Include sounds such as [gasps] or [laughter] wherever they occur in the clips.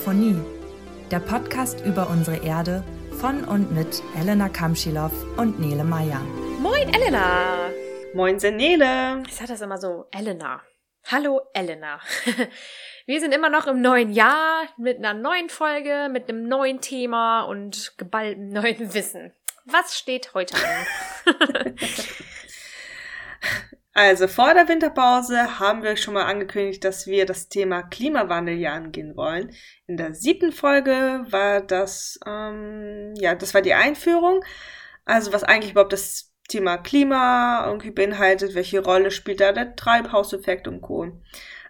Klimaphonie, der Podcast über unsere Erde von und mit Elena Kamschilow und Nele Meyer. Moin, Elena! Moin, Nele! Ich sag das immer so, Elena. Hallo, Elena. [laughs] Wir sind immer noch im neuen Jahr mit einer neuen Folge, mit einem neuen Thema und geballtem neuen Wissen. Was steht heute an? [laughs] Also vor der Winterpause haben wir schon mal angekündigt, dass wir das Thema Klimawandel hier angehen wollen. In der siebten Folge war das, ähm, ja, das war die Einführung. Also was eigentlich überhaupt das Thema Klima irgendwie beinhaltet, welche Rolle spielt da der Treibhauseffekt und Co.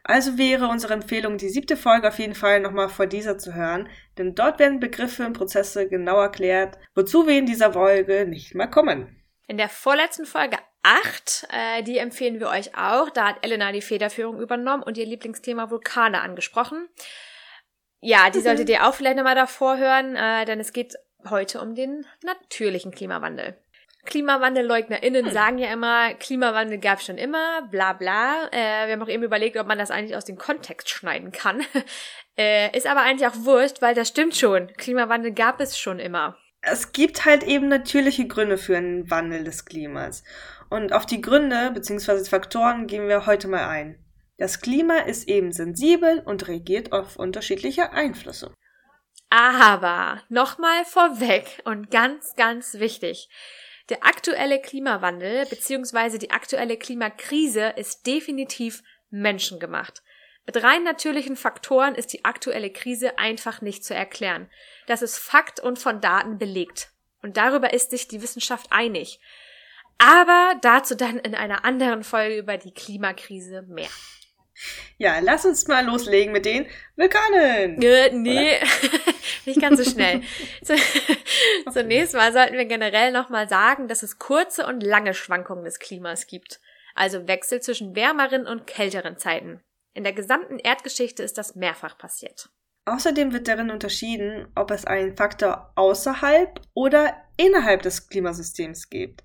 Also wäre unsere Empfehlung, die siebte Folge auf jeden Fall nochmal vor dieser zu hören, denn dort werden Begriffe und Prozesse genau erklärt, wozu wir in dieser Folge nicht mehr kommen. In der vorletzten Folge 8, äh, die empfehlen wir euch auch. Da hat Elena die Federführung übernommen und ihr Lieblingsthema Vulkane angesprochen. Ja, die mhm. solltet ihr auch vielleicht nochmal davor hören, äh, denn es geht heute um den natürlichen Klimawandel. KlimawandelleugnerInnen hm. sagen ja immer, Klimawandel gab es schon immer, bla bla. Äh, wir haben auch eben überlegt, ob man das eigentlich aus dem Kontext schneiden kann. [laughs] äh, ist aber eigentlich auch wurscht, weil das stimmt schon. Klimawandel gab es schon immer. Es gibt halt eben natürliche Gründe für einen Wandel des Klimas. Und auf die Gründe bzw. Faktoren gehen wir heute mal ein. Das Klima ist eben sensibel und reagiert auf unterschiedliche Einflüsse. Aber nochmal vorweg und ganz, ganz wichtig. Der aktuelle Klimawandel bzw. die aktuelle Klimakrise ist definitiv menschengemacht. Mit rein natürlichen Faktoren ist die aktuelle Krise einfach nicht zu erklären. Das ist Fakt und von Daten belegt. Und darüber ist sich die Wissenschaft einig. Aber dazu dann in einer anderen Folge über die Klimakrise mehr. Ja, lass uns mal loslegen mit den Vulkanen. Äh, nee, [laughs] nicht ganz so schnell. [laughs] Zunächst mal sollten wir generell nochmal sagen, dass es kurze und lange Schwankungen des Klimas gibt. Also Wechsel zwischen wärmeren und kälteren Zeiten. In der gesamten Erdgeschichte ist das mehrfach passiert. Außerdem wird darin unterschieden, ob es einen Faktor außerhalb oder innerhalb des Klimasystems gibt.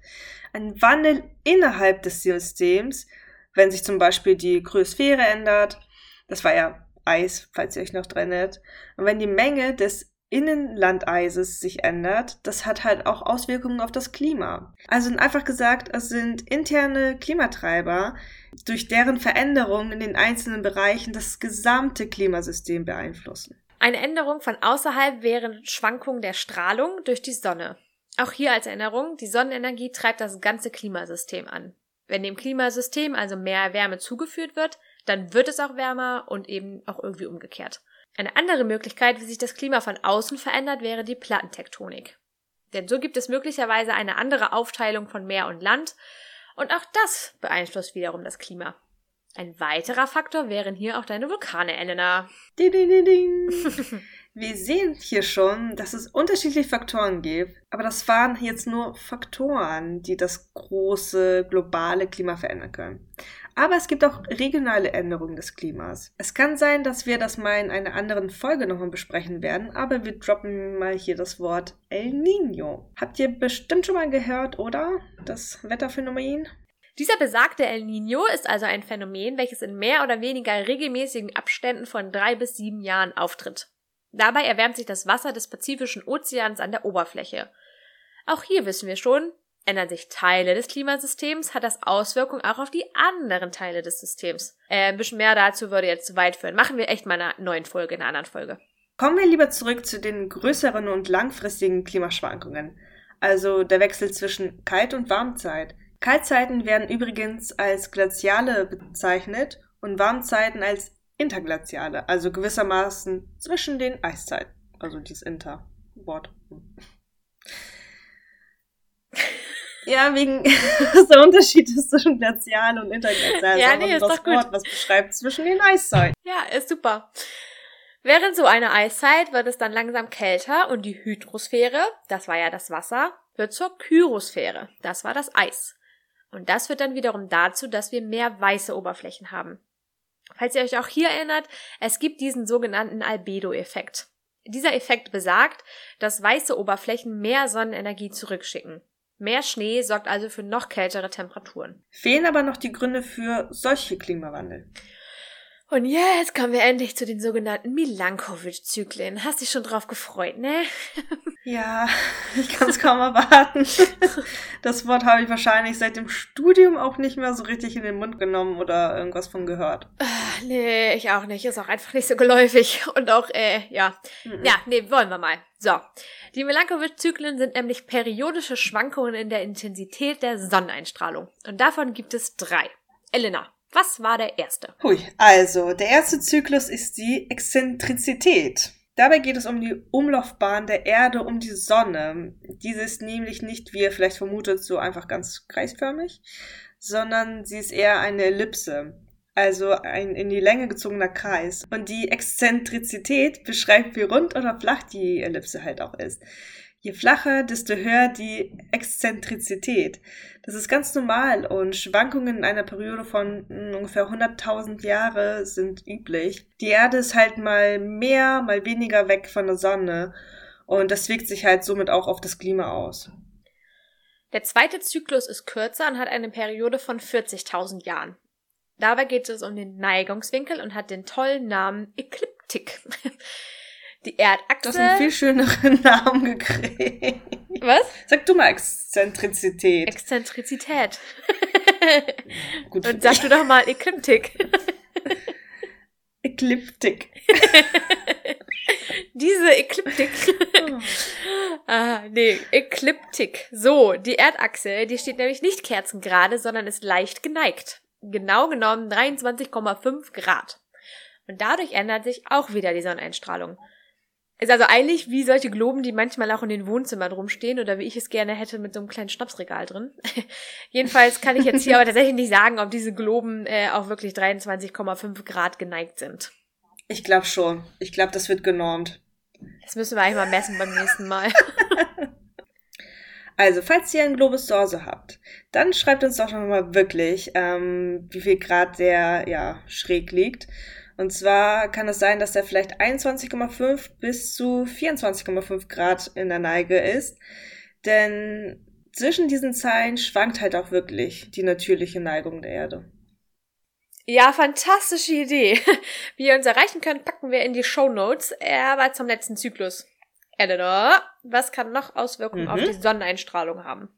Ein Wandel innerhalb des Systems wenn sich zum Beispiel die Kryosphäre ändert, das war ja Eis, falls ihr euch noch dran erinnert, und wenn die Menge des Innenlandeises sich ändert, das hat halt auch Auswirkungen auf das Klima. Also einfach gesagt, es sind interne Klimatreiber, durch deren Veränderungen in den einzelnen Bereichen das gesamte Klimasystem beeinflussen. Eine Änderung von außerhalb wären Schwankungen der Strahlung durch die Sonne. Auch hier als Erinnerung, die Sonnenenergie treibt das ganze Klimasystem an. Wenn dem Klimasystem also mehr Wärme zugeführt wird, dann wird es auch wärmer und eben auch irgendwie umgekehrt. Eine andere Möglichkeit, wie sich das Klima von außen verändert, wäre die Plattentektonik. Denn so gibt es möglicherweise eine andere Aufteilung von Meer und Land und auch das beeinflusst wiederum das Klima. Ein weiterer Faktor wären hier auch deine Vulkane, Elena. Ding, ding, ding, ding. [laughs] Wir sehen hier schon, dass es unterschiedliche Faktoren gibt, aber das waren jetzt nur Faktoren, die das große globale Klima verändern können. Aber es gibt auch regionale Änderungen des Klimas. Es kann sein, dass wir das mal in einer anderen Folge nochmal besprechen werden, aber wir droppen mal hier das Wort El Nino. Habt ihr bestimmt schon mal gehört, oder? Das Wetterphänomen? Dieser besagte El Nino ist also ein Phänomen, welches in mehr oder weniger regelmäßigen Abständen von drei bis sieben Jahren auftritt. Dabei erwärmt sich das Wasser des Pazifischen Ozeans an der Oberfläche. Auch hier wissen wir schon, ändern sich Teile des Klimasystems, hat das Auswirkungen auch auf die anderen Teile des Systems. Äh, ein bisschen mehr dazu würde jetzt zu weit führen. Machen wir echt mal in einer neuen Folge, in einer anderen Folge. Kommen wir lieber zurück zu den größeren und langfristigen Klimaschwankungen. Also der Wechsel zwischen Kalt- und Warmzeit. Kaltzeiten werden übrigens als Glaziale bezeichnet und Warmzeiten als Interglaziale, also gewissermaßen zwischen den Eiszeiten. Also dieses Inter-Wort. [laughs] Ja, wegen [laughs] der Unterschied ist zwischen glazial und interglazial. Ja, nee, ist doch gut. Wort, was beschreibt zwischen den Eiszeiten. Ja, ist super. Während so einer Eiszeit wird es dann langsam kälter und die Hydrosphäre, das war ja das Wasser, wird zur Kyrosphäre, das war das Eis. Und das führt dann wiederum dazu, dass wir mehr weiße Oberflächen haben. Falls ihr euch auch hier erinnert, es gibt diesen sogenannten Albedo-Effekt. Dieser Effekt besagt, dass weiße Oberflächen mehr Sonnenenergie zurückschicken. Mehr Schnee sorgt also für noch kältere Temperaturen. Fehlen aber noch die Gründe für solche Klimawandel. Und jetzt kommen wir endlich zu den sogenannten Milankovic-Zyklen. Hast dich schon drauf gefreut, ne? [laughs] Ja, ich kann es kaum erwarten. Das Wort habe ich wahrscheinlich seit dem Studium auch nicht mehr so richtig in den Mund genommen oder irgendwas von gehört. Ach, nee, ich auch nicht. Ist auch einfach nicht so geläufig. Und auch, äh, ja. Mhm. Ja, nee, wollen wir mal. So. Die Milankovic-Zyklen sind nämlich periodische Schwankungen in der Intensität der Sonneneinstrahlung. Und davon gibt es drei. Elena, was war der erste? Hui, also der erste Zyklus ist die Exzentrizität. Dabei geht es um die Umlaufbahn der Erde um die Sonne. Diese ist nämlich nicht, wie ihr vielleicht vermutet, so einfach ganz kreisförmig, sondern sie ist eher eine Ellipse, also ein in die Länge gezogener Kreis. Und die Exzentrizität beschreibt, wie rund oder flach die Ellipse halt auch ist. Je flacher, desto höher die Exzentrizität. Das ist ganz normal und Schwankungen in einer Periode von hm, ungefähr 100.000 Jahre sind üblich. Die Erde ist halt mal mehr, mal weniger weg von der Sonne und das wirkt sich halt somit auch auf das Klima aus. Der zweite Zyklus ist kürzer und hat eine Periode von 40.000 Jahren. Dabei geht es um den Neigungswinkel und hat den tollen Namen Ekliptik. [laughs] Die Erdachse. Du hast einen viel schöneren [laughs] Namen gekriegt. Was? Sag du mal Exzentrizität. Exzentrizität. [laughs] Gut. Und sag du doch mal Ekliptik. [laughs] Ekliptik. Diese Ekliptik. ah, nee, Ekliptik. So, die Erdachse, die steht nämlich nicht kerzengerade, sondern ist leicht geneigt. Genau genommen 23,5 Grad. Und dadurch ändert sich auch wieder die Sonneneinstrahlung. Ist also eigentlich wie solche Globen, die manchmal auch in den Wohnzimmern rumstehen oder wie ich es gerne hätte mit so einem kleinen Schnapsregal drin. [laughs] Jedenfalls kann ich jetzt hier aber tatsächlich nicht sagen, ob diese Globen äh, auch wirklich 23,5 Grad geneigt sind. Ich glaube schon. Ich glaube, das wird genormt. Das müssen wir eigentlich mal messen beim nächsten Mal. [laughs] also, falls ihr einen Globus zu Hause habt, dann schreibt uns doch nochmal wirklich, ähm, wie viel Grad der ja schräg liegt. Und zwar kann es sein, dass er vielleicht 21,5 bis zu 24,5 Grad in der Neige ist. Denn zwischen diesen Zahlen schwankt halt auch wirklich die natürliche Neigung der Erde. Ja, fantastische Idee. [laughs] Wie ihr uns erreichen könnt, packen wir in die Show Notes. Aber zum letzten Zyklus. Eleanor, was kann noch Auswirkungen mhm. auf die Sonneneinstrahlung haben?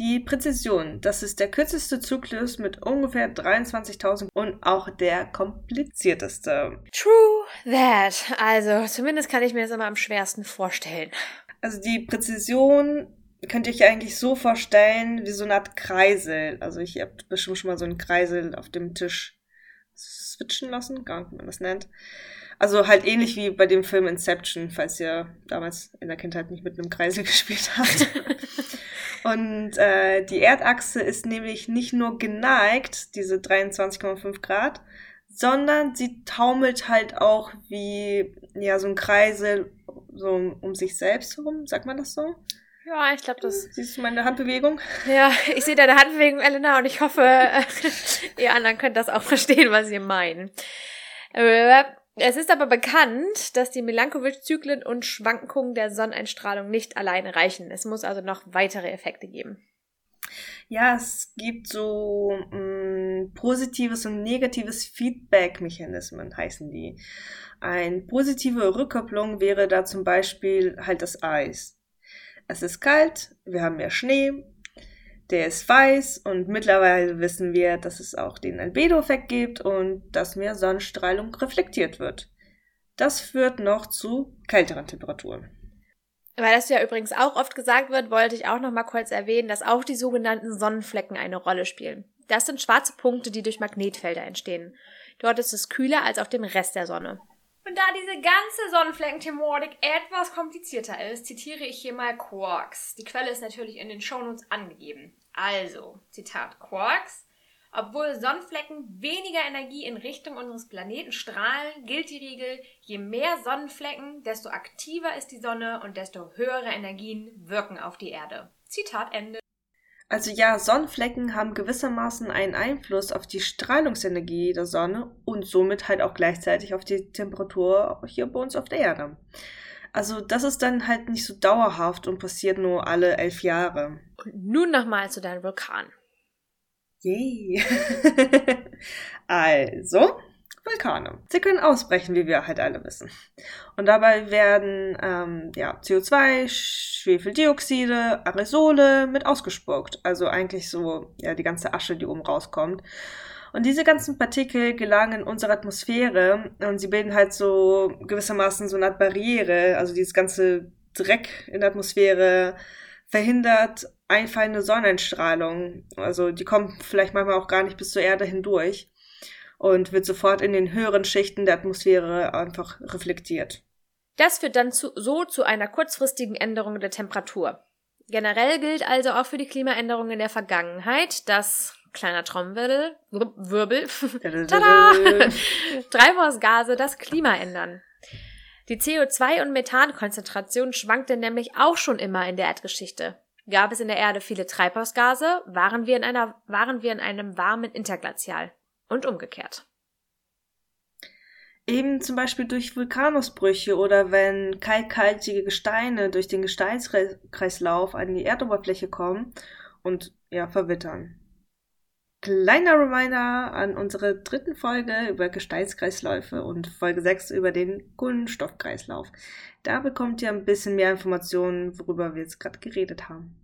Die Präzision, das ist der kürzeste Zyklus mit ungefähr 23.000 und auch der komplizierteste. True that. Also zumindest kann ich mir das immer am schwersten vorstellen. Also die Präzision könnt ihr euch eigentlich so vorstellen wie so eine Art Kreisel. Also ich habe bestimmt schon mal so einen Kreisel auf dem Tisch switchen lassen, gar nicht, wie man das nennt. Also halt ähnlich wie bei dem Film Inception, falls ihr damals in der Kindheit nicht mit einem Kreisel [laughs] gespielt habt. [laughs] Und äh, die Erdachse ist nämlich nicht nur geneigt, diese 23,5 Grad, sondern sie taumelt halt auch wie ja so ein Kreisel so um sich selbst herum, sagt man das so? Ja, ich glaube, das. Siehst du meine Handbewegung? Ja, ich sehe deine Handbewegung, Elena, und ich hoffe, [laughs] ihr anderen könnt das auch verstehen, was ihr meinen. Es ist aber bekannt, dass die Milankovic-Zyklen und Schwankungen der Sonneneinstrahlung nicht alleine reichen. Es muss also noch weitere Effekte geben. Ja, es gibt so mh, mm, positives und negatives Feedback-Mechanismen, heißen die. Eine positive Rückkopplung wäre da zum Beispiel halt das Eis. Es ist kalt, wir haben mehr Schnee, der ist weiß und mittlerweile wissen wir, dass es auch den Albedo-Effekt gibt und dass mehr Sonnenstrahlung reflektiert wird. Das führt noch zu kälteren Temperaturen. Weil das ja übrigens auch oft gesagt wird, wollte ich auch noch mal kurz erwähnen, dass auch die sogenannten Sonnenflecken eine Rolle spielen. Das sind schwarze Punkte, die durch Magnetfelder entstehen. Dort ist es kühler als auf dem Rest der Sonne. Und da diese ganze Sonnenflecken-Thematik etwas komplizierter ist, zitiere ich hier mal Quarks. Die Quelle ist natürlich in den Shownotes angegeben. Also, Zitat Quarks. Obwohl Sonnenflecken weniger Energie in Richtung unseres Planeten strahlen, gilt die Regel, je mehr Sonnenflecken, desto aktiver ist die Sonne und desto höhere Energien wirken auf die Erde. Zitat Ende. Also ja, Sonnenflecken haben gewissermaßen einen Einfluss auf die Strahlungsenergie der Sonne und somit halt auch gleichzeitig auf die Temperatur hier bei uns auf der Erde. Also das ist dann halt nicht so dauerhaft und passiert nur alle elf Jahre. Und nun nochmal zu deinem Vulkan. Yay. [laughs] also, Vulkane. Sie können ausbrechen, wie wir halt alle wissen. Und dabei werden ähm, ja, CO2, Schwefeldioxide, Aerosole mit ausgespuckt. Also eigentlich so ja, die ganze Asche, die oben rauskommt. Und diese ganzen Partikel gelangen in unsere Atmosphäre und sie bilden halt so gewissermaßen so eine Art Barriere. Also dieses ganze Dreck in der Atmosphäre verhindert einfallende Sonnenstrahlung. Also die kommt vielleicht manchmal auch gar nicht bis zur Erde hindurch und wird sofort in den höheren Schichten der Atmosphäre einfach reflektiert. Das führt dann zu, so zu einer kurzfristigen Änderung der Temperatur. Generell gilt also auch für die Klimaänderungen in der Vergangenheit, dass kleiner Trommelwirbel, Wirbel, [laughs] tada, Treibhausgase das Klima ändern. Die CO2- und Methankonzentration schwankte nämlich auch schon immer in der Erdgeschichte. Gab es in der Erde viele Treibhausgase, waren wir in einer, waren wir in einem warmen Interglazial und umgekehrt. Eben zum Beispiel durch Vulkanausbrüche oder wenn kalkhaltige Gesteine durch den Gesteinskreislauf an die Erdoberfläche kommen und ja, verwittern. Kleiner Reminder an unsere dritten Folge über Gesteinskreisläufe und Folge 6 über den Kohlenstoffkreislauf. Da bekommt ihr ein bisschen mehr Informationen, worüber wir jetzt gerade geredet haben.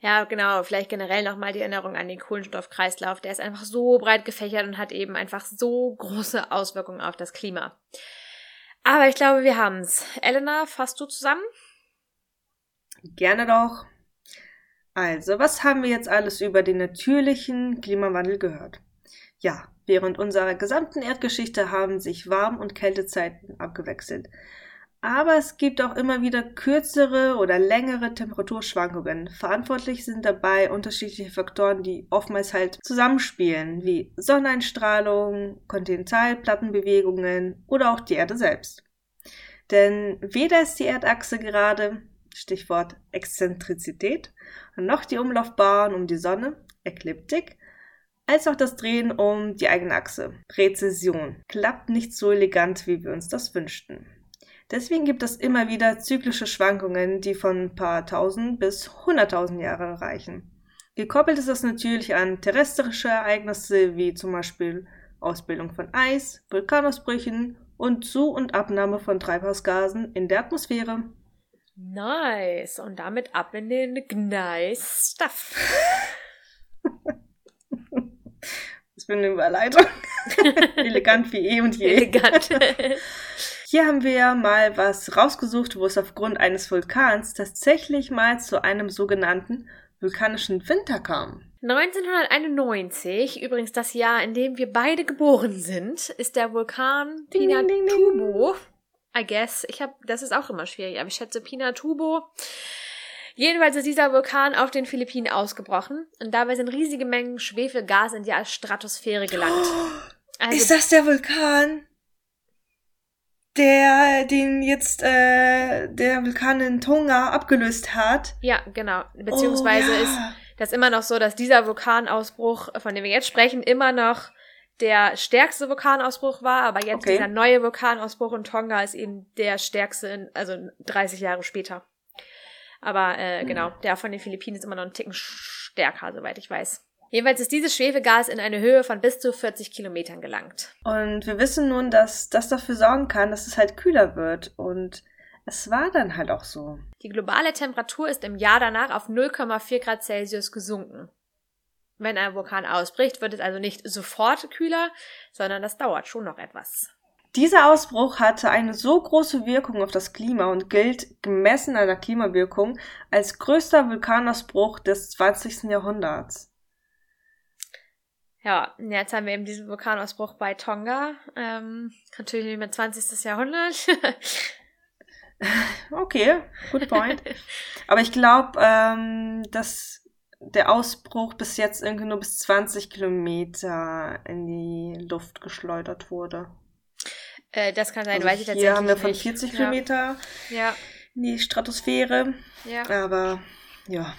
Ja, genau. Vielleicht generell nochmal die Erinnerung an den Kohlenstoffkreislauf. Der ist einfach so breit gefächert und hat eben einfach so große Auswirkungen auf das Klima. Aber ich glaube, wir haben's. Elena, fasst du zusammen? Gerne doch. Also, was haben wir jetzt alles über den natürlichen Klimawandel gehört? Ja, während unserer gesamten Erdgeschichte haben sich Warm- und Kältezeiten abgewechselt. Aber es gibt auch immer wieder kürzere oder längere Temperaturschwankungen. Verantwortlich sind dabei unterschiedliche Faktoren, die oftmals halt zusammenspielen, wie Sonneneinstrahlung, Kontinentalplattenbewegungen oder auch die Erde selbst. Denn weder ist die Erdachse gerade, Stichwort Exzentrizität, noch die Umlaufbahn um die Sonne, Ekliptik, als auch das Drehen um die eigene Achse, Präzision, klappt nicht so elegant, wie wir uns das wünschten. Deswegen gibt es immer wieder zyklische Schwankungen, die von ein paar tausend bis hunderttausend Jahre reichen. Gekoppelt ist das natürlich an terrestrische Ereignisse wie zum Beispiel Ausbildung von Eis, Vulkanausbrüchen und Zu- und Abnahme von Treibhausgasen in der Atmosphäre. Nice. Und damit ab in den nice Stuff. Das [laughs] bin eine Überleitung. [laughs] Elegant wie eh und je. Elegant. [laughs] Hier haben wir mal was rausgesucht, wo es aufgrund eines Vulkans tatsächlich mal zu einem sogenannten vulkanischen Winter kam. 1991, übrigens das Jahr, in dem wir beide geboren sind, ist der Vulkan Pinatubo. I guess. Ich habe, das ist auch immer schwierig, aber ich schätze Pinatubo. Jedenfalls ist dieser Vulkan auf den Philippinen ausgebrochen und dabei sind riesige Mengen Schwefelgas in die Stratosphäre gelangt. [gasps] Also, ist das der Vulkan? der den jetzt äh, der Vulkan in Tonga abgelöst hat. Ja, genau. Beziehungsweise oh, ja. ist das immer noch so, dass dieser Vulkanausbruch, von dem wir jetzt sprechen, immer noch der stärkste Vulkanausbruch war, aber jetzt okay. dieser neue Vulkanausbruch in Tonga ist eben der stärkste, in, also 30 Jahre später. Aber äh, mhm. genau, der von den Philippinen ist immer noch einen Ticken stärker, soweit ich weiß. Jedenfalls ist dieses Schwefelgas in eine Höhe von bis zu 40 Kilometern gelangt. Und wir wissen nun, dass das dafür sorgen kann, dass es halt kühler wird. Und es war dann halt auch so. Die globale Temperatur ist im Jahr danach auf 0,4 Grad Celsius gesunken. Wenn ein Vulkan ausbricht, wird es also nicht sofort kühler, sondern das dauert schon noch etwas. Dieser Ausbruch hatte eine so große Wirkung auf das Klima und gilt, gemessen an der Klimawirkung, als größter Vulkanausbruch des 20. Jahrhunderts. Ja, jetzt haben wir eben diesen Vulkanausbruch bei Tonga. Ähm, natürlich nicht mehr 20. Jahrhundert. [laughs] okay, good point. Aber ich glaube, ähm, dass der Ausbruch bis jetzt irgendwie nur bis 20 Kilometer in die Luft geschleudert wurde. Äh, das kann sein, also weiß ich tatsächlich Hier haben wir von 40 nicht. Kilometer ja. in die Stratosphäre. Ja. Aber ja,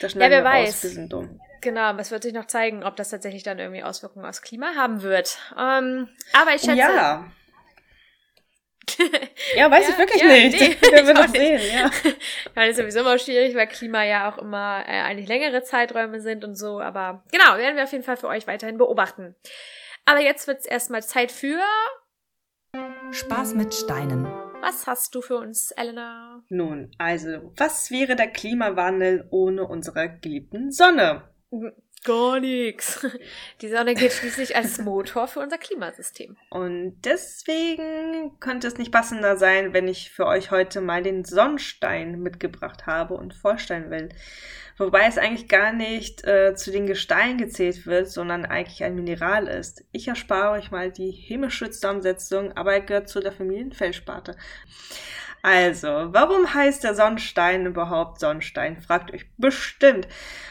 da schneiden ja, wer wir weiß. Raus, wir sind dumm. Genau, aber es wird sich noch zeigen, ob das tatsächlich dann irgendwie Auswirkungen aufs Klima haben wird. Ähm, aber ich schätze. Ja. [laughs] ja, weiß ja, ich wirklich ja, nicht. Nee, das werden wir [laughs] noch sehen, ja. Das ist sowieso immer schwierig, weil Klima ja auch immer äh, eigentlich längere Zeiträume sind und so. Aber genau, werden wir auf jeden Fall für euch weiterhin beobachten. Aber jetzt wird es erstmal Zeit für. Spaß mit Steinen. Was hast du für uns, Elena? Nun, also, was wäre der Klimawandel ohne unsere geliebten Sonne? Gar nichts. [laughs] Die Sonne geht schließlich als Motor für unser Klimasystem. Und deswegen könnte es nicht passender sein, wenn ich für euch heute mal den Sonnenstein mitgebracht habe und vorstellen will. Wobei es eigentlich gar nicht äh, zu den Gesteinen gezählt wird, sondern eigentlich ein Mineral ist. Ich erspare euch mal die chemische Zusammensetzung, aber er gehört zu der Familienfelssparte. Also, warum heißt der Sonnenstein überhaupt Sonnenstein? Fragt euch bestimmt.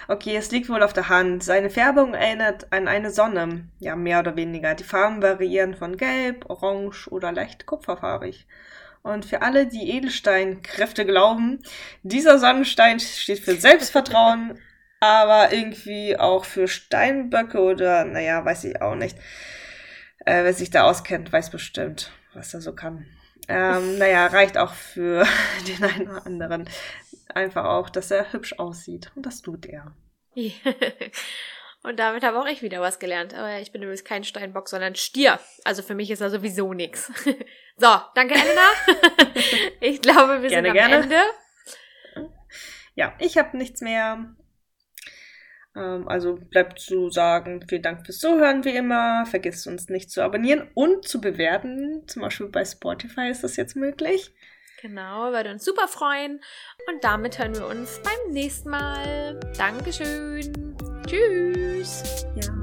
Okay, es liegt wohl auf der Hand. Seine Färbung erinnert an eine Sonne. Ja, mehr oder weniger. Die Farben variieren von gelb, orange oder leicht kupferfarbig. Und für alle, die Edelsteinkräfte glauben, dieser Sonnenstein steht für Selbstvertrauen, [laughs] aber irgendwie auch für Steinböcke oder, naja, weiß ich auch nicht. Äh, wer sich da auskennt, weiß bestimmt, was er so kann. Ähm, naja, reicht auch für [laughs] den einen oder anderen. Einfach auch, dass er hübsch aussieht. Und das tut er. [laughs] Und damit habe auch ich wieder was gelernt. Aber ich bin übrigens kein Steinbock, sondern Stier. Also für mich ist er sowieso nix. [laughs] So, danke Elena. ich glaube, wir gerne, sind am gerne. Ende. Ja, ich habe nichts mehr. Ähm, also bleibt zu sagen, vielen Dank fürs Zuhören wie immer. Vergesst uns nicht zu abonnieren und zu bewerten. Zum Beispiel bei Spotify ist das jetzt möglich. Genau, würde uns super freuen. Und damit hören wir uns beim nächsten Mal. Dankeschön. Tschüss. Ja.